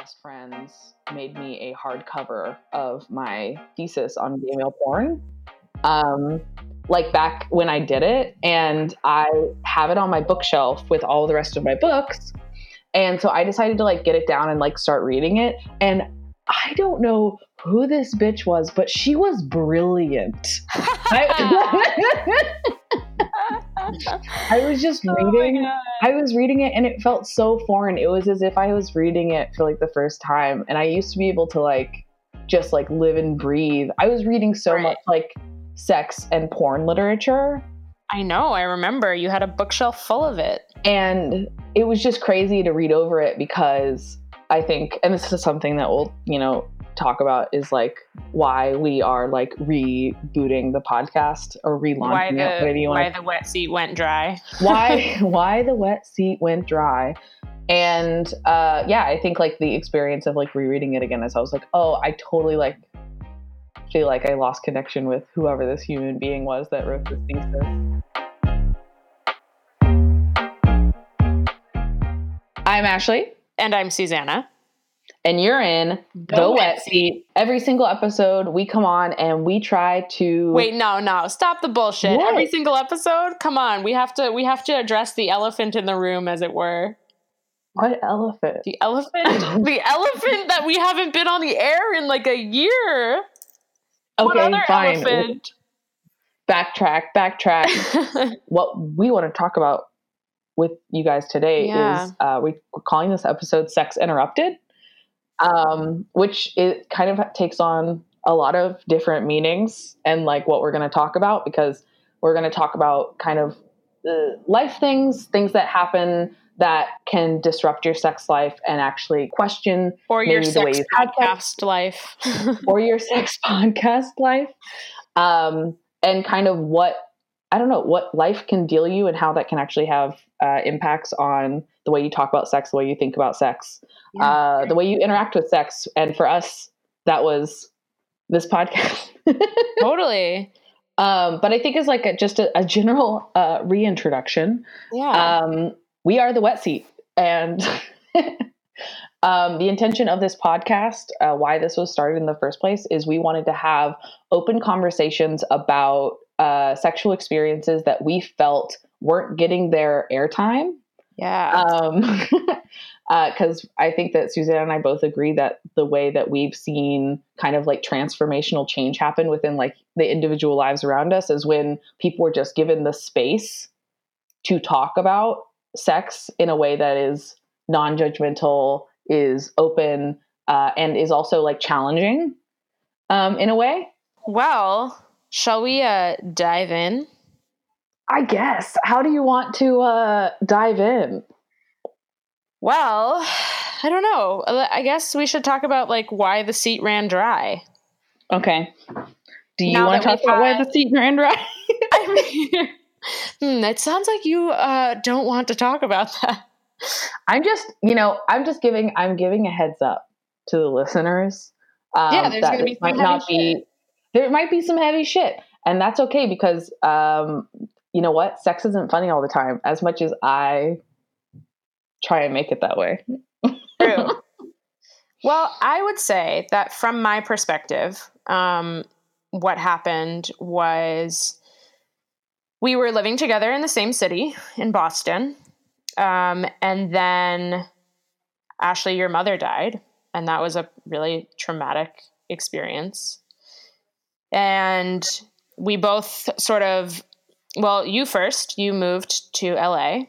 best friends made me a hardcover of my thesis on gay male porn. Um, like back when I did it, and I have it on my bookshelf with all the rest of my books. And so I decided to like get it down and like start reading it. And I don't know who this bitch was, but she was brilliant. I, I was just Oh reading. I was reading it and it felt so foreign. It was as if I was reading it for like the first time. And I used to be able to like just like live and breathe. I was reading so Right. much like sex and porn literature. I know. I remember you had a bookshelf full of it. And it was just crazy to read over it because I think, and this is something that we'll, you know, talk about is like why we are like rebooting the podcast or relaunching Why it, the want why the wet seat went dry. why why the wet seat went dry and uh yeah i think like the experience of like rereading it again is i was like oh i totally like feel like i lost connection with whoever this human being was that wrote this thesis i'm ashley And I'm Susannah. And you're in the, The wet Wet seat every single episode we come on and we try to Wait, no, no. Stop the bullshit. What? Every single episode? Come on. We have to we have to address the elephant in the room as it were. what elephant The elephant the elephant that we haven't been on the air in like a year. what okay other fine elephant? backtrack backtrack what we want to talk about with you guys today Yeah. is uh, we, we're calling this episode sex interrupted um, which it kind of takes on a lot of different meanings and like what we're going to talk about because we're going to talk about kind of life things things that happen that can disrupt your sex life and actually question or your maybe the way sex you podcast life. or your sex podcast life um, and kind of what i don't know what life can deal you and how that can actually have uh, impacts on the way you talk about sex the way you think about sex uh, the way you interact with sex. And for us that was this podcast. Totally. um, but i think it's like a, just a, a general uh, reintroduction. Yeah. um, we are the wet seat and um, the intention of this podcast uh, why this was started in the first place is we wanted to have open conversations about uh, sexual experiences that we felt weren't getting their airtime yeah. um, because I think that Suzanne and I both agree that the way that we've seen kind of like transformational change happen within like the individual lives around us is when people were just given the space to talk about sex in a way that is non-judgmental, is open, uh, and is also like challenging um, in a way. well, shall we uh dive in? I guess. How do you want to uh, dive in? Well, I don't know. I guess we should talk about like why the seat ran dry. Okay. Do you Now want to talk we've about why the seat ran dry? I mean, hmm, it sounds like you uh, don't want to talk about that. I'm just, you know, I'm just giving, I'm giving a heads up to the listeners. Um, Yeah, there's that gonna be some might heavy not be, shit. There might be some heavy shit, and that's okay because, um, you know what, sex isn't funny all the time. As much as I try and make it that way. True. well, I would say that from my perspective, um, what happened was we were living together in the same city in Boston. Um, and then Ashley, your mother died. And that was a really traumatic experience. And we both sort of, well, you first, you moved to LA.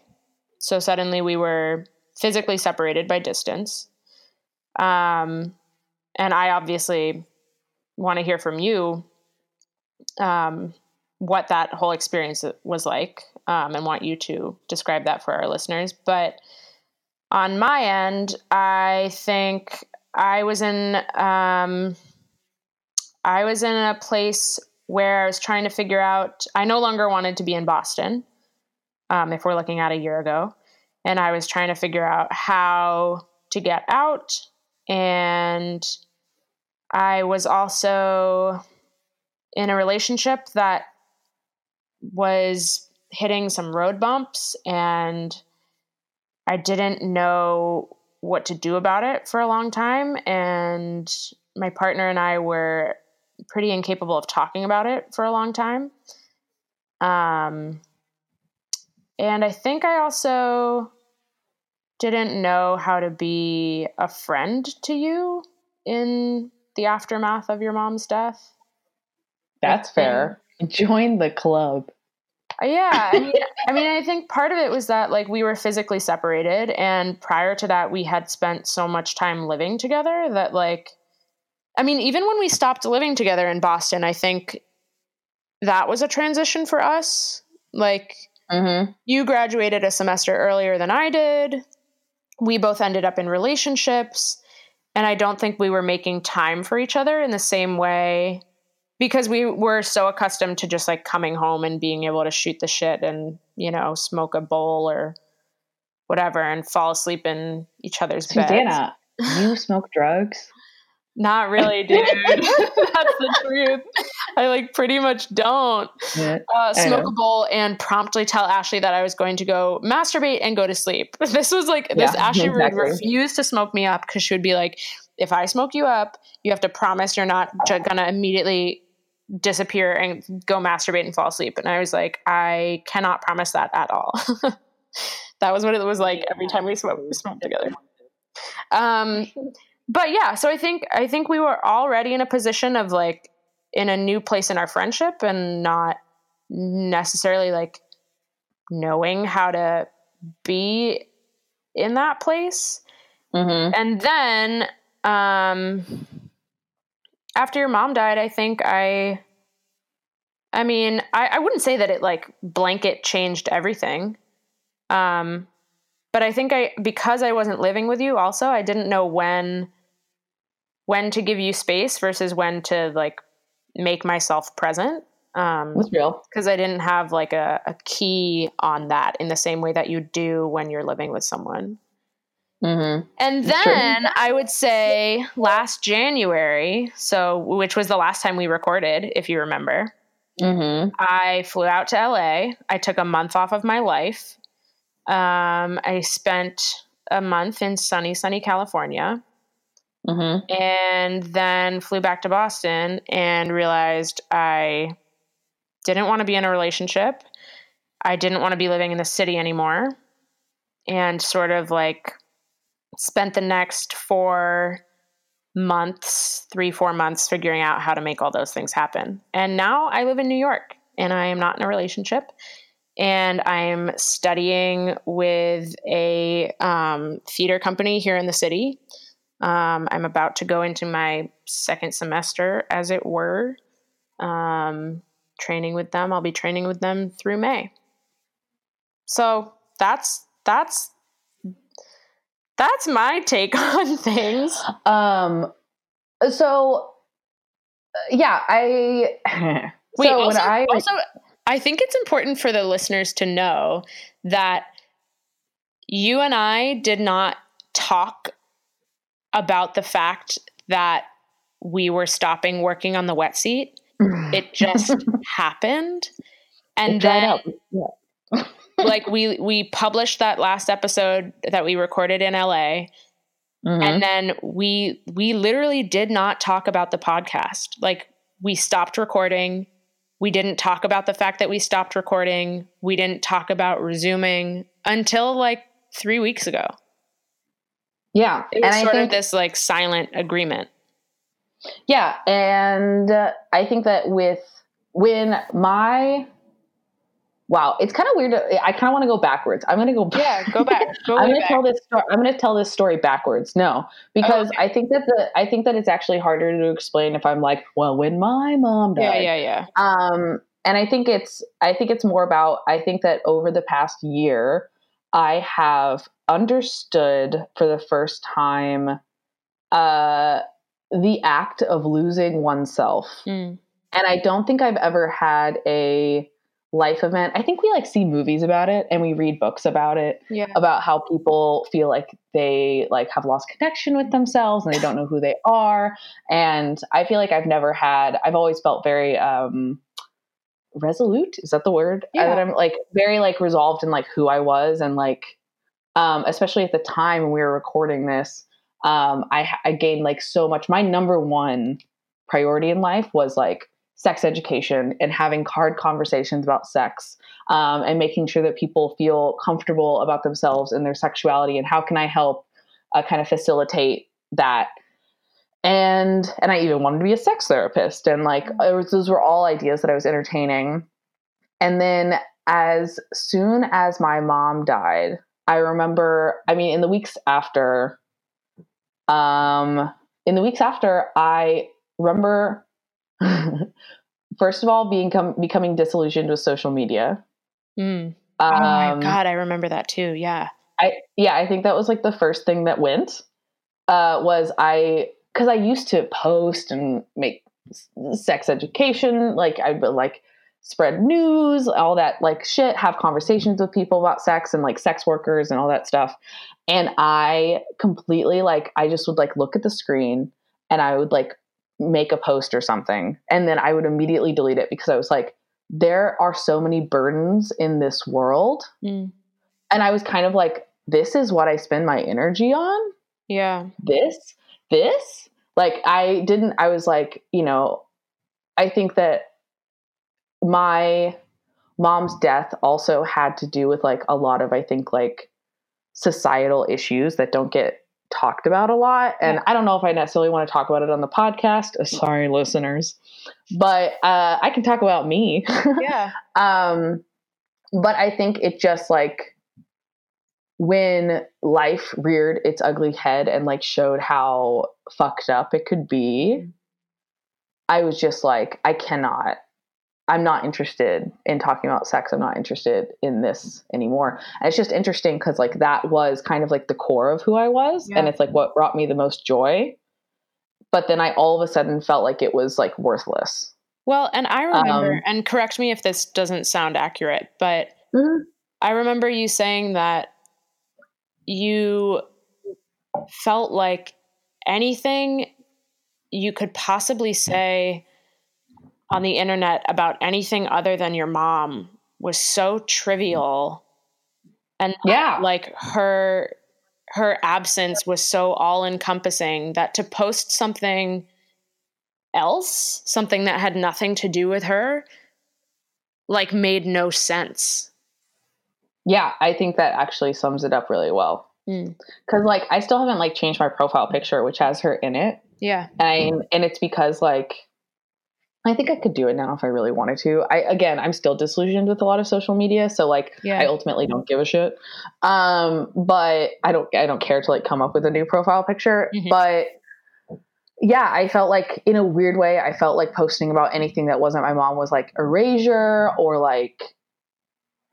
So suddenly we were physically separated by distance. Um, and I obviously want to hear from you um, what that whole experience was like um, and want you to describe that for our listeners. But on my end, I think I was in um, I was in a place where I was trying to figure out. I no longer wanted to be in Boston. Um, if we're looking at a year ago, and I was trying to figure out how to get out, and I was also in a relationship that was hitting some road bumps and I didn't know what to do about it for a long time. And my partner and I were pretty incapable of talking about it for a long time. Um, and I think I also didn't know how to be a friend to you in the aftermath of your mom's death. That's fair. Join the club. Uh, yeah, I mean, I mean, I think part of it was that like we were physically separated, and prior to that, we had spent so much time living together that like, I mean, even when we stopped living together in Boston, I think that was a transition for us. Like, mm-hmm. you graduated a semester earlier than I did. We both ended up in relationships, and I don't think we were making time for each other in the same way because we were so accustomed to just like coming home and being able to shoot the shit and you know smoke a bowl or whatever and fall asleep in each other's Susannah, beds. you smoke drugs? Not really, dude. That's the truth. I like pretty much don't uh, smoke a bowl and promptly tell Ashley that I was going to go masturbate and go to sleep. This was like this. Yeah, Ashley exactly. would refuse to smoke me up because she would be like, "If I smoke you up, you have to promise you're not gonna immediately disappear and go masturbate and fall asleep. And I was like, I cannot promise that at all. that was what it was like every time we smoked, we smoked together. Um, but yeah, so I think I think we were already in a position of like in a new place in our friendship and not necessarily like knowing how to be in that place. Mm-hmm. And then um after your mom died, I think I, I mean, I, I wouldn't say that it like blanket changed everything. Um, but I think I, because I wasn't living with you also, I didn't know when, when to give you space versus when to like make myself present. Um, That's real. Because I didn't have like a, a key on that in the same way that you do when you're living with someone. Mm-hmm. And then I would say last January, so which was the last time we recorded, if you remember, mm-hmm. I flew out to LA. I took a month off of my life. Um, I spent a month in sunny, sunny California. Mm-hmm. And then flew back to Boston and realized I didn't want to be in a relationship. I didn't want to be living in the city anymore. And sort of like spent the next four months, three, four months, figuring out how to make all those things happen. And now I live in New York and I am not in a relationship. And I'm studying with a um, theater company here in the city. Um, I'm about to go into my second semester, as it were, um, training with them. I'll be training with them through May. So that's that's that's my take on things. Um, so uh, yeah, I. Wait, so also, I also I think it's important for the listeners to know that you and I did not talk about the fact that we were stopping working on the wet seat. It just happened. And then yeah like we we published that last episode that we recorded in LA. Mm-hmm. And then we we literally did not talk about the podcast. Like we stopped recording. We didn't talk about the fact that we stopped recording. We didn't talk about resuming until like 3 weeks ago. Yeah. It was and sort think, of this like silent agreement. Yeah, and uh, I think that with when my Wow, it's kind of weird. To, I kind of want to go backwards. I'm going to go. Yeah, go back. Go I'm going to tell this. story. I'm going to tell this story backwards. No, because okay. I think that the I think that it's actually harder to explain if I'm like, well, when my mom died. Yeah, yeah, yeah. Um, and I think it's I think it's more about I think that over the past year, I have understood for the first time, uh, the act of losing oneself, mm. and I don't think I've ever had a life event. I think we like see movies about it and we read books about it yeah. about how people feel like they like have lost connection with themselves and they don't know who they are. And I feel like I've never had I've always felt very um resolute. Is that the word? Yeah. That I'm like very like resolved in like who I was and like um, especially at the time when we were recording this, um, I, I gained like so much. My number one priority in life was like sex education and having hard conversations about sex um, and making sure that people feel comfortable about themselves and their sexuality and how can I help uh, kind of facilitate that and and I even wanted to be a sex therapist and like was, those were all ideas that I was entertaining. And then as soon as my mom died I remember I mean in the weeks after um in the weeks after I remember first of all being com- becoming disillusioned with social media. Mm. oh my um, god I remember that too yeah. I yeah I think that was like the first thing that went uh, was I because I used to post and make sex education, like I would like spread news, all that like shit, have conversations with people about sex and like sex workers and all that stuff. And I completely like I just would like look at the screen and I would like make a post or something and then I would immediately delete it because I was like there are so many burdens in this world. Mm. And I was kind of like this is what I spend my energy on yeah. This, this, like I didn't, I was like, you know, I think that my mom's death also had to do with like a lot of, I think, like societal issues that don't get talked about a lot. And yeah. I don't know if I necessarily want to talk about it on the podcast. Sorry, listeners. But uh, I can talk about me. yeah. um, but I think it just like when life reared its ugly head and like showed how fucked up it could be, I was just like, I cannot. I'm not interested in talking about sex. I'm not interested in this anymore. And it's just interesting because like that was kind of like the core of who I was, yeah. and it's like what brought me the most joy. But then I all of a sudden felt like it was like worthless. Well, and I remember, um, and correct me if this doesn't sound accurate, but mm-hmm. I remember you saying that you felt like anything you could possibly say on the internet about anything other than your mom was so trivial and yeah. like her her absence was so all encompassing that to post something else something that had nothing to do with her like made no sense yeah, I think that actually sums it up really well. Because mm. like I still haven't like changed my profile picture, which has her in it. Yeah, and and it's because like I think I could do it now if I really wanted to. I again, I'm still disillusioned with a lot of social media, so like yeah. I ultimately don't give a shit. Um, but I don't I don't care to like come up with a new profile picture. Mm-hmm. But yeah, I felt like in a weird way, I felt like posting about anything that wasn't my mom was like erasure or like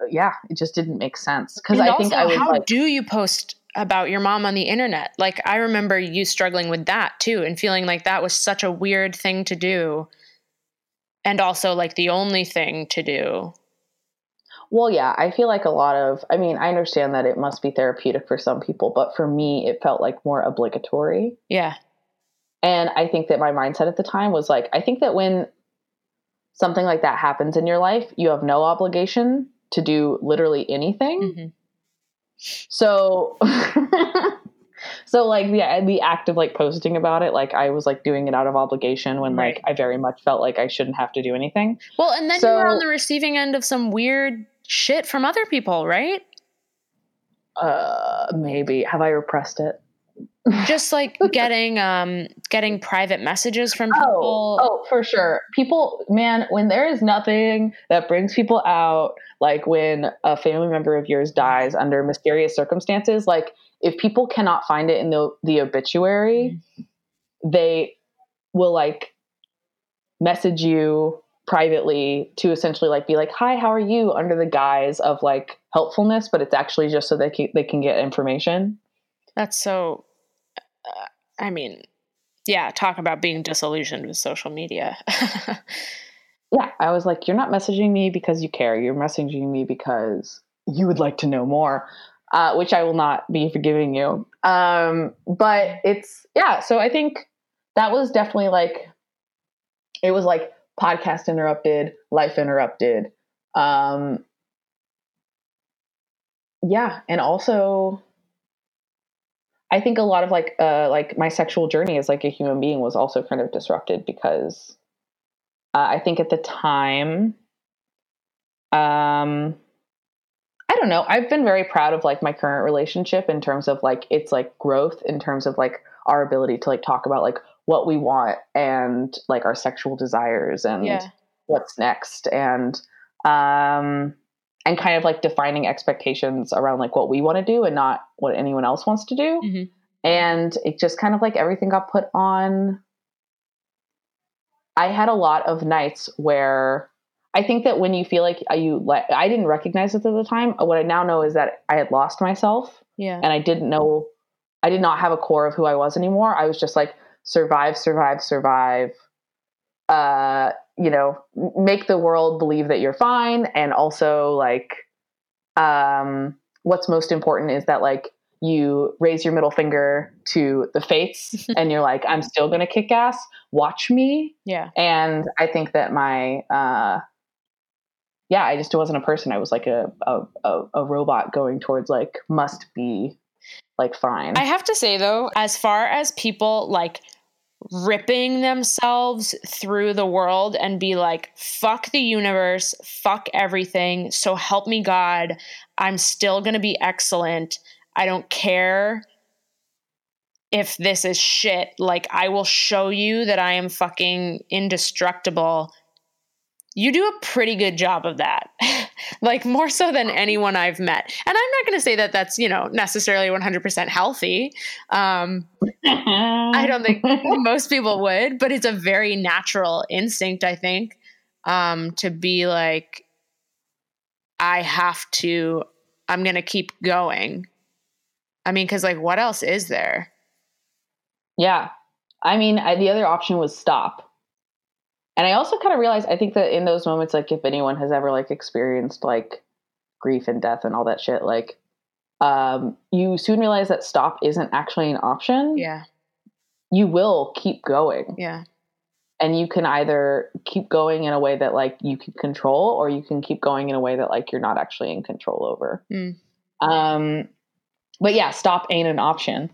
yeah, it just didn't make sense. Because I think I was how like, do you post about your mom on the internet? Like I remember you struggling with that too, and feeling like that was such a weird thing to do, and also like the only thing to do. Well, yeah, I feel like a lot of. I mean, I understand that it must be therapeutic for some people, but for me, it felt like more obligatory. Yeah. And I think that my mindset at the time was like, I think that when something like that happens in your life, you have no obligation to do literally anything. Mm-hmm. So, so like yeah, the act of like posting about it, like I was like doing it out of obligation when right. like I very much felt like I shouldn't have to do anything. Well, and then so, you were on the receiving end of some weird shit from other people, right? Uh, maybe have I repressed it? Just like getting um getting private messages from oh, people. Oh, oh, for sure. People, man, when there is nothing that brings people out, like when a family member of yours dies under mysterious circumstances, like if people cannot find it in the the obituary, mm-hmm. they will like message you privately to essentially like be like, "Hi, how are you?" under the guise of like helpfulness, but it's actually just so they can, they can get information. That's so uh, I mean, yeah, talk about being disillusioned with social media. yeah, I was like, you're not messaging me because you care. You're messaging me because you would like to know more, uh, which I will not be forgiving you. Um, but it's, yeah, so I think that was definitely like, it was like podcast interrupted, life interrupted. Um, yeah, and also I think a lot of like uh like my sexual journey as like a human being was also kind of disrupted because uh, I think at the time um I don't know. I've been very proud of like my current relationship in terms of like its like growth in terms of like our ability to like talk about like what we want and like our sexual desires and Yeah. what's next and um and kind of like defining expectations around like what we want to do and not what anyone else wants to do Mhm. and it just kind of like everything got put on i had a lot of nights where i think that when you feel like you like i didn't recognize it at the time what i now know is that i had lost myself Yeah. and i didn't know i did not have a core of who i was anymore i was just like survive survive survive uh you know make the world believe that you're fine. And also like um what's most important is that like you raise your middle finger to the fates and you're like i'm still going to kick ass. Watch me. Yeah. and i think that my uh yeah i just wasn't a person. I was like a a, a, a robot going towards like must be like fine. I have to say though, as far as people like ripping themselves through the world and be like, fuck the universe, fuck everything, so help me God, I'm still gonna be excellent. I don't care if this is shit. Like, I will show you that I am fucking indestructible. You do a pretty good job of that. like, more so than anyone I've met. And I'm not going to say that that's, you know, necessarily 100% healthy. Um, I don't think most people would, but it's a very natural instinct, I think, um, to be like, I have to, I'm going to keep going. I mean, because, like, what else is there? Yeah. I mean, I, the other option was stop. And I also kind of realized, I think that in those moments, like if anyone has ever like experienced like grief and death and all that shit, like um, you soon realize that stop isn't actually an option. Yeah. You will keep going. Yeah. And you can either keep going in a way that like you can control, or you can keep going in a way that like you're not actually in control over. Mm. Um, but yeah, stop ain't an option.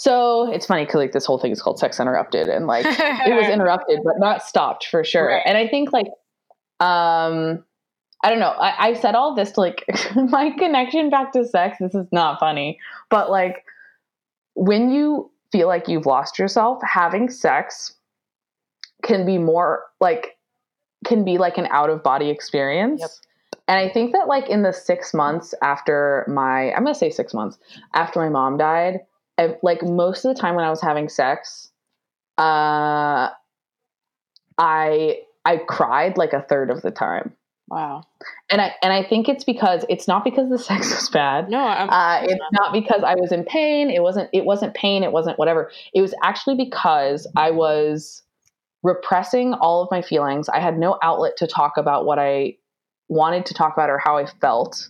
So it's funny because like this whole thing is called Sex Interrupted, and like it was interrupted, but not stopped for sure. Right. And I think like, um, I don't know. I, I said all this to like my connection back to sex. This is not funny, but like when you feel like you've lost yourself, having sex can be more like can be like an out of body experience. Yep. And I think that like in the six months after my, I'm gonna say six months after my mom died, I, like most of the time when I was having sex, uh, I I cried like a third of the time, wow. and I and I think it's because it's not because the sex was bad. No, I'm, Uh, it's not because I was in pain. It wasn't. It wasn't pain. It wasn't whatever. It was actually because I was repressing all of my feelings. I had no outlet to talk about what I wanted to talk about or how I felt,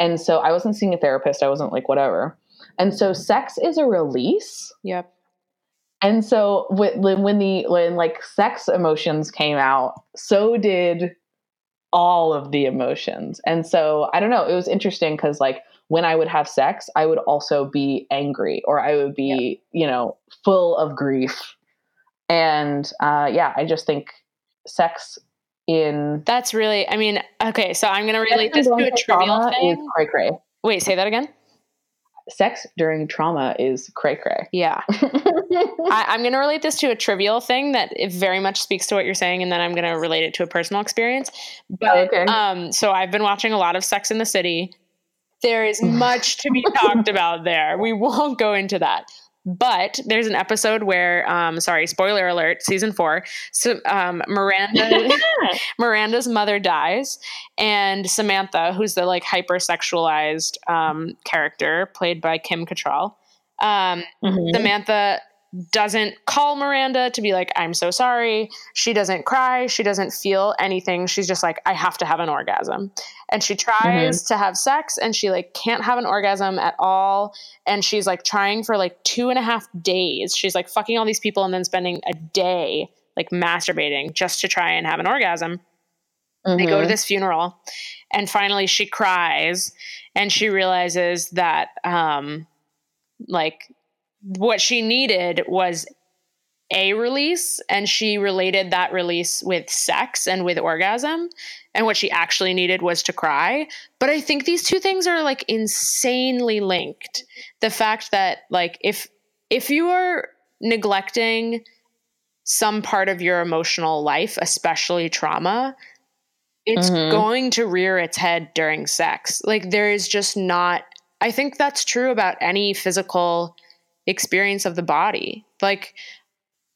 and so I wasn't seeing a therapist. I wasn't like whatever. And so sex is a release. yep. And so when when the when like sex emotions came out, so did all of the emotions. And so I don't know, it was interesting cuz like when I would have sex, I would also be angry or I would be, you know, full of grief. And uh yeah, I just think sex in That's really, I mean, okay, so I'm going to relate this to a trivial thing. cray cray. Wait, say that again? Sex during trauma is cray cray. Yeah. I, I'm going to relate this to a trivial thing that it very much speaks to what you're saying, and then I'm going to relate it to a personal experience. But okay. um, so I've been watching a lot of Sex and the City. There is much to be talked about there. We won't go into that. But there's an episode where, um, sorry, spoiler alert, season four. So um, Miranda, Miranda's mother dies, and Samantha, who's the like hypersexualized um, character played by Kim Cattrall, um, Mhm. Samantha doesn't call Miranda to be like, I'm so sorry. She doesn't cry. She doesn't feel anything. She's just like, I have to have an orgasm. And she tries to have sex and she like can't have an orgasm at all. And she's like trying for like two and a half days. She's like fucking all these people and then spending a day like masturbating just to try and have an orgasm. They go to Mhm. this funeral and finally she cries and she realizes that um Like what she needed was a release and she related that release with sex and with orgasm and what she actually needed was to cry. But i think these two things are like insanely linked. The fact that like if if you are neglecting some part of your emotional life especially trauma it's mm-hmm. going to rear its head during sex. Like there is just not i think that's true about any physical experience of the body. Like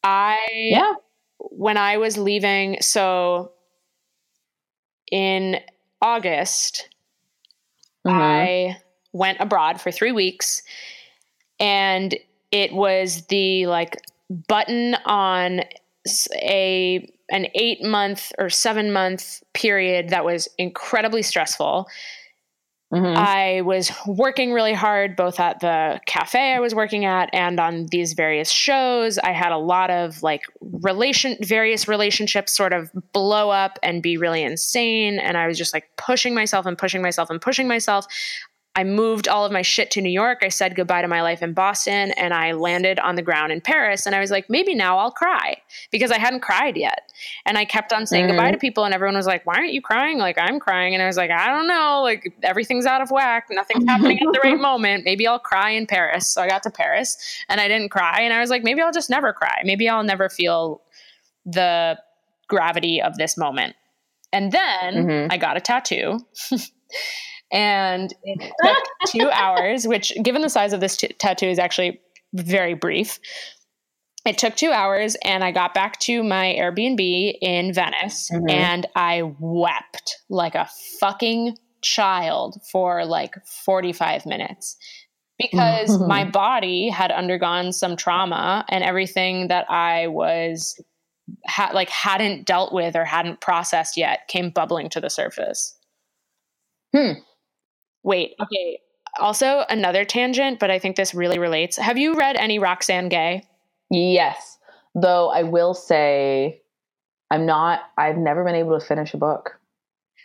I yeah. when I was leaving so in August mm-hmm. I went abroad for 3 weeks and it was the like button on a an 8 month or 7 month period that was incredibly stressful Mm-hmm. I was working really hard both at the cafe I was working at and on these various shows. I had a lot of like relation various relationships sort of blow up and be really insane and I was just like pushing myself and pushing myself and pushing myself. I moved all of my shit to New York. I said goodbye to my life in Boston and I landed on the ground in Paris. And I was like, maybe now I'll cry because I hadn't cried yet. And I kept on saying mm. goodbye to people, and everyone was like, why aren't you crying? Like, I'm crying. And I was like, I don't know. Like, everything's out of whack. Nothing's happening at the right moment. Maybe I'll cry in Paris. So I got to Paris and I didn't cry. And I was like, maybe I'll just never cry. Maybe I'll never feel the gravity of this moment. And then mm-hmm. I got a tattoo. and it took two hours, which, given the size of this t- tattoo, is actually very brief. It took two hours, and I got back to my Airbnb in Venice, mm-hmm. and I wept like a fucking child for like 45 minutes because my body had undergone some trauma and everything that I was ha- like hadn't dealt with or hadn't processed yet came bubbling to the surface. Hmm. Wait, okay. Also, another tangent, but I think this really relates. Have you read any Roxane Gay? Yes. Though I will say, I'm not, I've never been able to finish a book.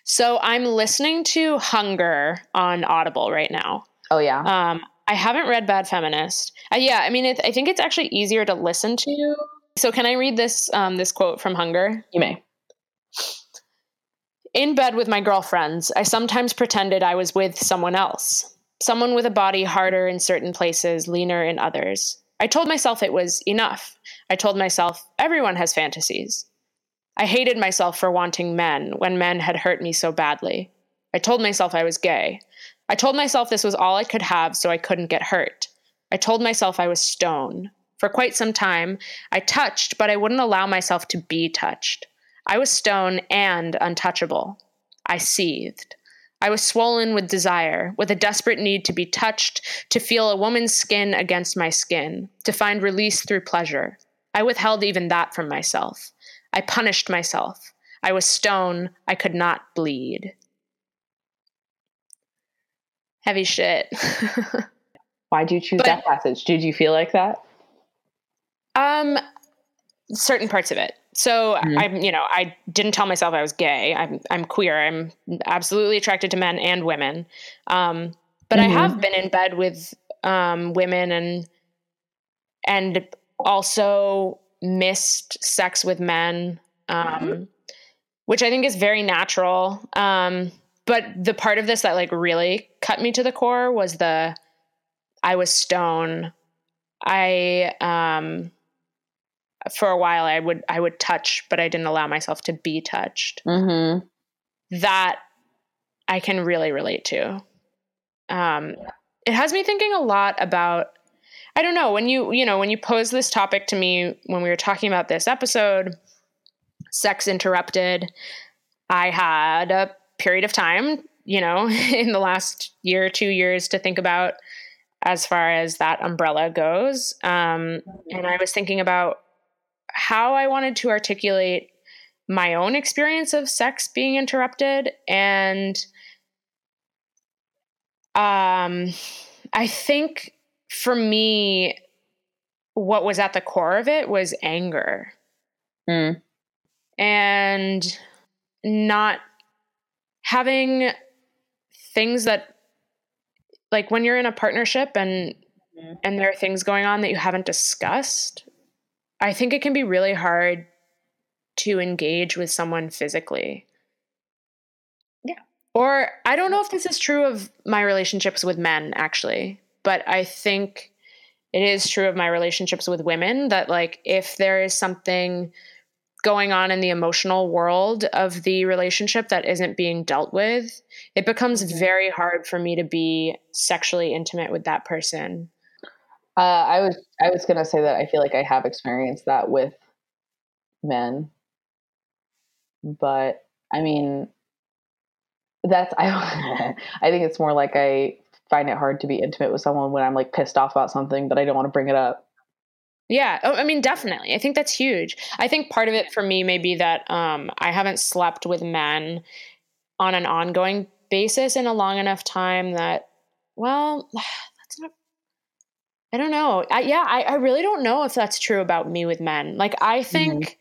So I'm listening to Hunger on Audible right now. Oh, yeah. Um, I haven't read Bad Feminist. Uh, yeah, I mean, it, I think it's actually easier to listen to. So can I read this um, this quote from Hunger? You may. In bed with my girlfriends, I sometimes pretended I was with someone else, someone with a body harder in certain places, leaner in others. I told myself it was enough. I told myself everyone has fantasies. I hated myself for wanting men when men had hurt me so badly. I told myself I was gay. I told myself this was all I could have so I couldn't get hurt. I told myself I was stone. For quite some time, I touched, but I wouldn't allow myself to be touched. I was stone and untouchable. I seethed. I was swollen with desire, with a desperate need to be touched, to feel a woman's skin against my skin, to find release through pleasure. I withheld even that from myself. I punished myself. I was stone. I could not bleed. Heavy shit. Why'd you choose but, that passage? Did you feel like that? Um, certain parts of it. So mm-hmm. I'm, you know, I didn't tell myself I was gay. I'm, I'm queer. I'm absolutely attracted to men and women. Um, but mm-hmm. I have been in bed with um, women and and also missed sex with men, um, mm-hmm. which I think is very natural. Um, but the part of this that like really cut me to the core was the I was stone. I um for a while I would I would touch, but I didn't allow myself to be touched. Mm-hmm. That I can really relate to. Um, it has me thinking a lot about. I don't know when you you know when you posed this topic to me when we were talking about this episode, sex interrupted. I had a period of time, you know, in the last year or two years to think about as far as that umbrella goes. Um, and I was thinking about how I wanted to articulate my own experience of sex being interrupted and um I think for me what was at the core of it was anger. Mm. And not having things that like when you're in a partnership and mm-hmm. and there are things going on that you haven't discussed, I think it can be really hard to engage with someone physically. Yeah. Or I don't know if this is true of my relationships with men actually, but I think it is true of my relationships with women that like if there is something going on in the emotional world of the relationship that isn't being dealt with, it becomes very hard for me to be sexually intimate with that person. Uh, I was I was gonna say that I feel like I have experienced that with men, but I mean, that's I I think it's more like I find it hard to be intimate with someone when I'm like pissed off about something, but I don't want to bring it up. Yeah, oh, I mean, definitely. I think that's huge. I think part of it for me may be that um, I haven't slept with men on an ongoing basis in a long enough time that, well. I don't know. I, yeah, I, I really don't know if that's true about me with men. Like, I think. Mm-hmm.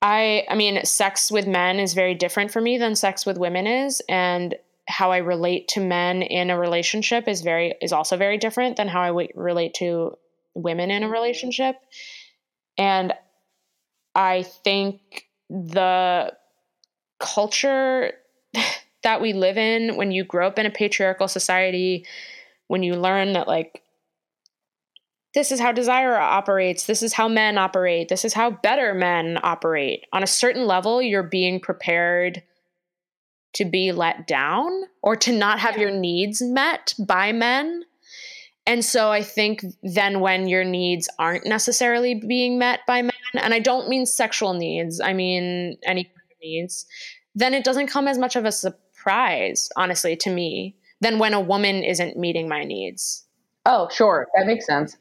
I I mean sex with men is very different for me than sex with women is and how I relate to men in a relationship is very is also very different than how I w- relate to women in a relationship. And I think the culture that we live in when you grow up in a patriarchal society, when you learn that like this is how desire operates, this is how men operate, this is how better men operate. On a certain level, you're being prepared to be let down or to not have your needs met by men. And so I think then when your needs aren't necessarily being met by men, and I don't mean sexual needs, I mean any needs, then it doesn't come as much of a surprise, honestly, to me, than when a woman isn't meeting my needs. Oh, sure. That makes sense.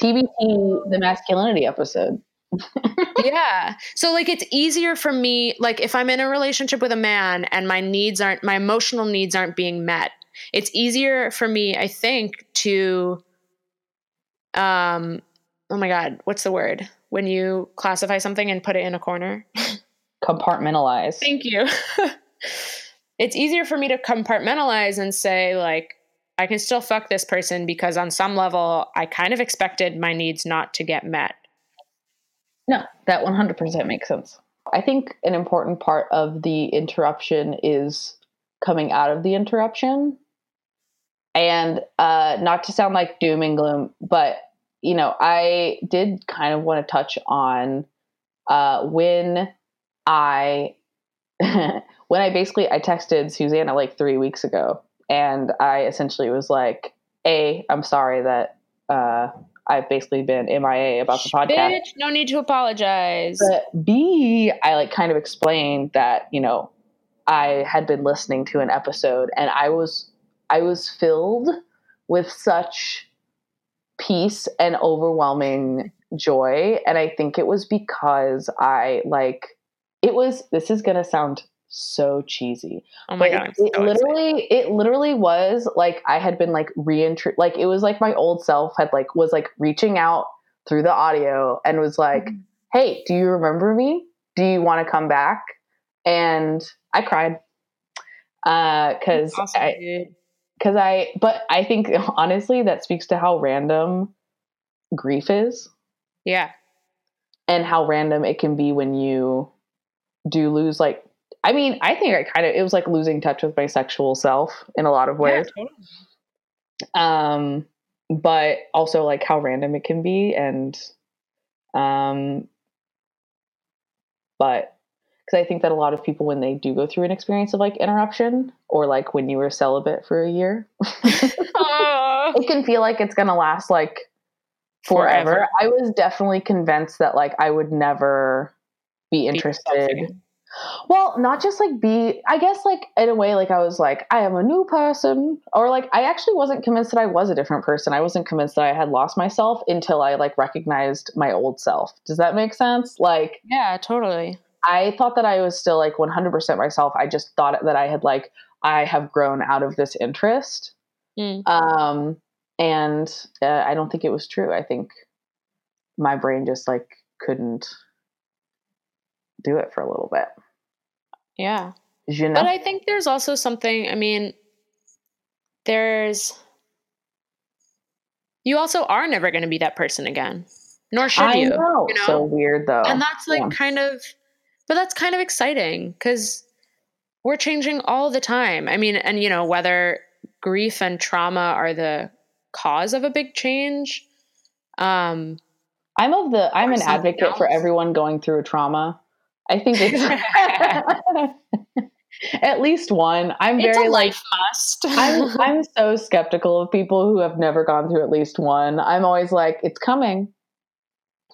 TBT, the masculinity episode yeah. So like it's easier for me like if I'm in a relationship with a man and my needs aren't my emotional needs aren't being met. It's easier for me I think to um oh my god, what's the word? When you classify something and put it in a corner? Compartmentalize. Thank you. it's easier for me to compartmentalize and say like I can still fuck this person because on some level I kind of expected my needs not to get met no, that 100% makes sense. I think an important part of the interruption is coming out of the interruption. And uh, not to sound like doom and gloom, but you know, I did kind of want to touch on uh, when I when I basically I texted Susannah like three weeks ago, and I essentially was like, "A, I'm sorry that uh, I've basically been MIA about the podcast. Bitch, no need to apologize. But B, I like kind of explained that, you know, I had been listening to an episode and I was I was filled with such peace and overwhelming joy and I think it was because I like it was this is going to sound so cheesy. Oh my god! It, it literally, excited. it literally was like I had been like reintro, like it was like my old self had like was like reaching out through the audio and was like, mm-hmm. "Hey, do you remember me? Do you want to come back?" And I cried because uh, awesome, I because I but I think honestly that speaks to how random grief is. Yeah. And how random it can be when you do lose like I mean, I think I kind of it was like losing touch with my sexual self in a lot of ways. Yeah, totally. Um, but also like how random it can be, and um, but because I think that a lot of people when they do go through an experience of like interruption, or like when you were celibate for a year, it can feel like it's gonna last like forever. forever. I was definitely convinced that like I would never be interested well, not just like be, I guess like in a way, like I was like, I am a new person, or like I actually wasn't convinced that I was a different person. I wasn't convinced that I had lost myself until I like recognized my old self. Does that make sense? Like, yeah, totally. I thought that I was still like 100% myself. I just thought that I had like, I have grown out of this interest. Mm. Um, and uh, I don't think it was true. I think my brain just like couldn't do it for a little bit. Yeah. You know? But I think there's also something, I mean, there's you also are never going to be that person again. Nor should I you. know. you know? So weird though. and that's like Yeah. kind of but that's kind of exciting because we're changing all the time i mean and you know whether grief and trauma are the cause of a big change um I'm of the I'm an advocate for everyone going through a trauma. I think it's at least one. I'm it's very like life must. I'm I'm so skeptical of people who have never gone through at least one. I'm always like, it's coming.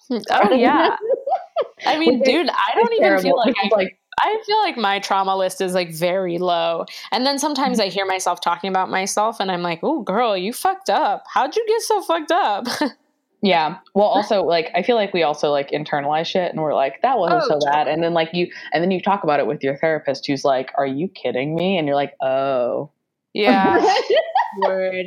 Hmm, oh yeah. I mean Which dude i don't even feel like I, like I feel like my trauma list is like very low. And then sometimes mm-hmm. i hear myself talking about myself and i'm like oh girl you fucked up. How'd you get so fucked up yeah. Well, also like I feel like we also like internalize shit and we're like that wasn't Oh, so bad, and then like you and then you talk about it with your therapist who's like, "Are you kidding me?" And you're like, "Oh." yeah word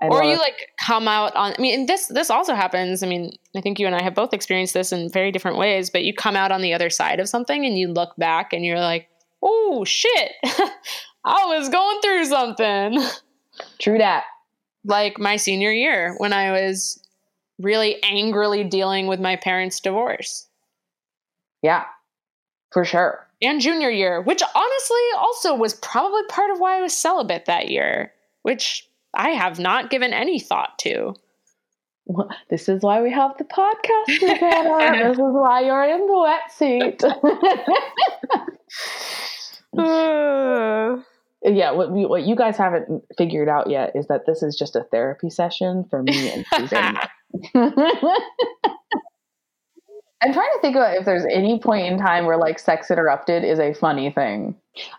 I or you it. like come out on i mean this this also happens i mean i think you and i have both experienced this in very different ways but you come out on the other side of something and you look back and you're like oh shit i was going through something true that. like my senior year when i was really angrily dealing with my parents divorce Yeah, for sure. and junior year which honestly also was probably part of why i was celibate that year which i have not given any thought to Well, This is why we have the podcast together. this is why you're in the wet seat. yeah, what we, what you guys haven't figured out yet is that this is just a therapy session for me and Susan. I'm trying to think about if there's any point in time where like sex interrupted is a funny thing.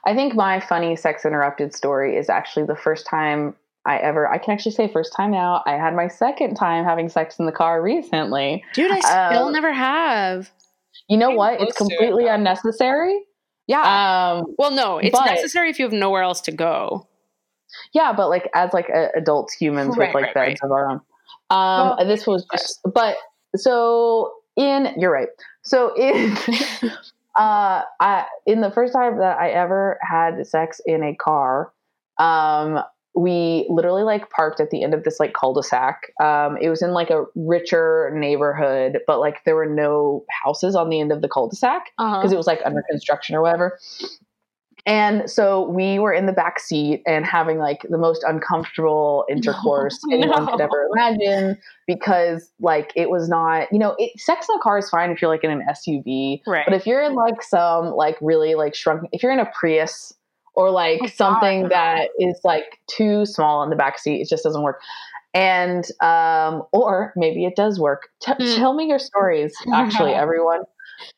I think my funny sex interrupted story is actually the first time I ever I can actually say first time now. I had my second time having sex in the car recently. Dude, I still Um, never have. You know Pretty what? It's close to it, completely unnecessary. Yeah. Um well, no, it's but- necessary if you have nowhere else to go. yeah, but like as like a, adults humans Right, with like right, beds right. of our own. Um Well, this was just but so in you're right. So in uh I in the first time that I ever had sex in a car, um we literally like parked at the end of this like cul-de-sac. Um it was in like a richer neighborhood, but like there were no houses on the end of the cul-de-sac uh-huh. because it was like under construction or whatever. And so we were in the back seat and having like the most uncomfortable intercourse No. anyone could ever imagine because like it was not, you know, it, sex in a car is fine if you're like in an SUV, right. but if you're in like some like really like shrunk, if you're in a Prius or like Oh, something no. that is like too small in the back seat, it just doesn't work. And um, or maybe it does work. T- Hmm. Tell me your stories, actually, everyone.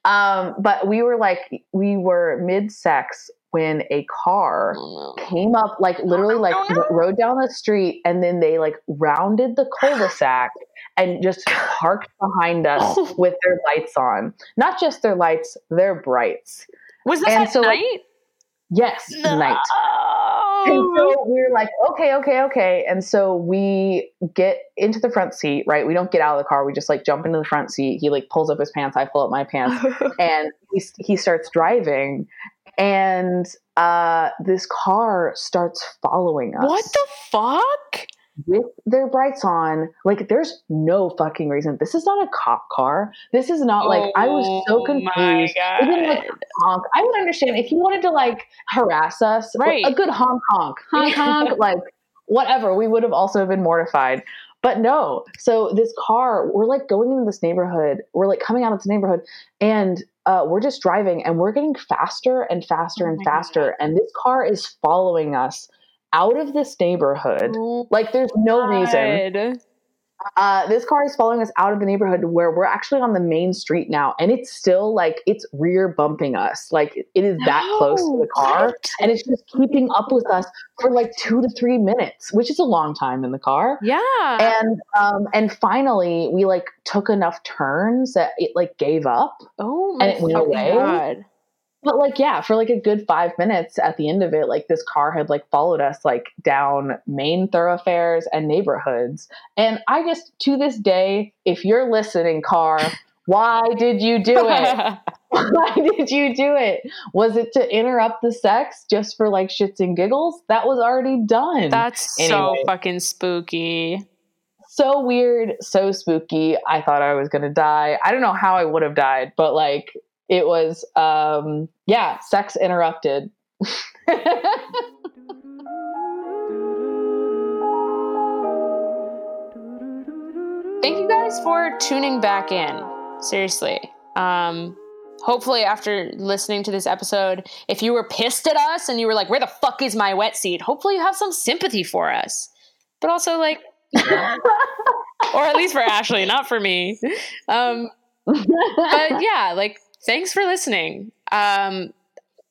Um, but we were like, we were mid sex when a car Oh, no. came up, like literally, like no. rode down the street, and then they like rounded the cul-de-sac and just parked behind us with their lights on. Not just their lights, their brights. Was this And at so, like, Yes, night. And so we were like, okay, okay, okay. And so we get into the front seat, right? We don't get out of the car. We just like jump into the front seat. He like pulls up his pants. I pull up my pants and he, he starts driving. And uh, this car starts following us what the fuck? With their brights on. Like, there's no fucking reason. This is not a cop car. This is not like, I was so Oh confused. didn't like honk. I would understand if you wanted to like harass us, Right. A good honk honk, honk honk, like whatever. We would have also been mortified. But no. So this car, we're like going into this neighborhood. We're like coming out of this neighborhood, and uh, we're just driving, and we're getting faster and faster Oh and faster, and this car is following us out of this neighborhood. Oh Like there's no reason. Uh, this car is following us out of the neighborhood where we're actually on the main street now, and it's still like it's rear bumping us. Like it is that close to the car, what? and it's just keeping up with us for like two to three minutes, which is a long time in the car. Yeah. And um, and finally, we like took enough turns that it like gave up. oh my and it went away? God. But like, yeah, for like a good five minutes at the end of it, like this car had like followed us like down main thoroughfares and neighborhoods. And I just, to this day, if you're listening, car, why did you do it? Why did you do it? Was it to interrupt the sex just for like shits and giggles? That was already done. That's so fucking spooky. so weird, so spooky. I thought I was going to die. I don't know how I would have died, but like it was, um, yeah, sex interrupted. Thank you guys for tuning back in. Seriously. Um, hopefully after listening to this episode if you were pissed at us and you were like where the fuck is my wet seat hopefully you have some sympathy for us but also like or at least for ashley not for me um, but yeah like thanks for listening um,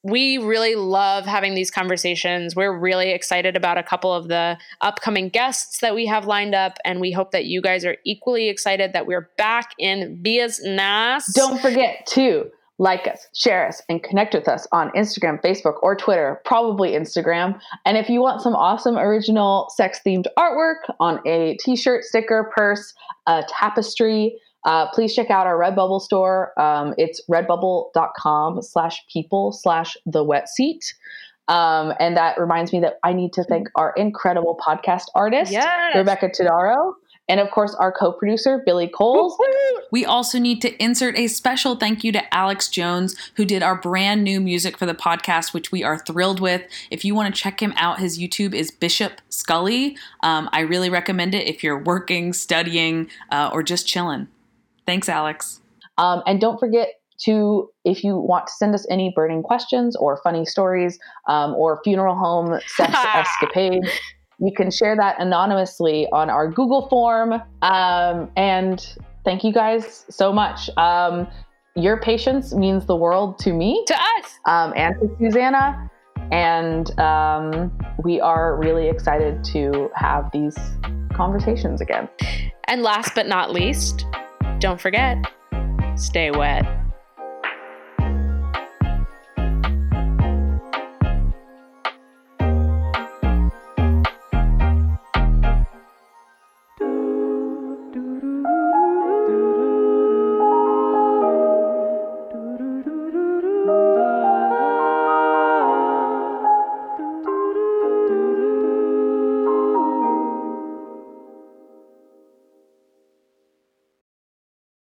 we really love having these conversations. We're really excited about a couple of the upcoming guests that we have lined up, and we hope that you guys are equally excited that we're back in business. Don't forget to like us, share us, and connect with us on Instagram, Facebook, or Twitter, probably Instagram. And if you want some awesome original sex themed artwork on a t shirt, sticker, purse, a tapestry, uh, please check out our Redbubble store. Um, it's redbubble.com slash people slash the wet seat. Um, and that reminds me that I need to thank our incredible podcast artist, yes. Rebecca Todaro, and of course our co-producer Billy Coles. We also need to insert a special thank you to Alex Jones who did our brand new music for the podcast, which we are thrilled with. If you want to check him out, his YouTube is Bishop Scully. Um, I really recommend it if you're working, studying, uh, or just chilling. Thanks, Alex. Um, and don't forget to, if you want to send us any burning questions or funny stories um, or funeral home sex escapades, you can share that anonymously on our Google form. Um, and thank you guys so much. Um, your patience means the world to me, to us, um, and to Susannah. And um, we are really excited to have these conversations again. And last but not least, don't forget, stay wet.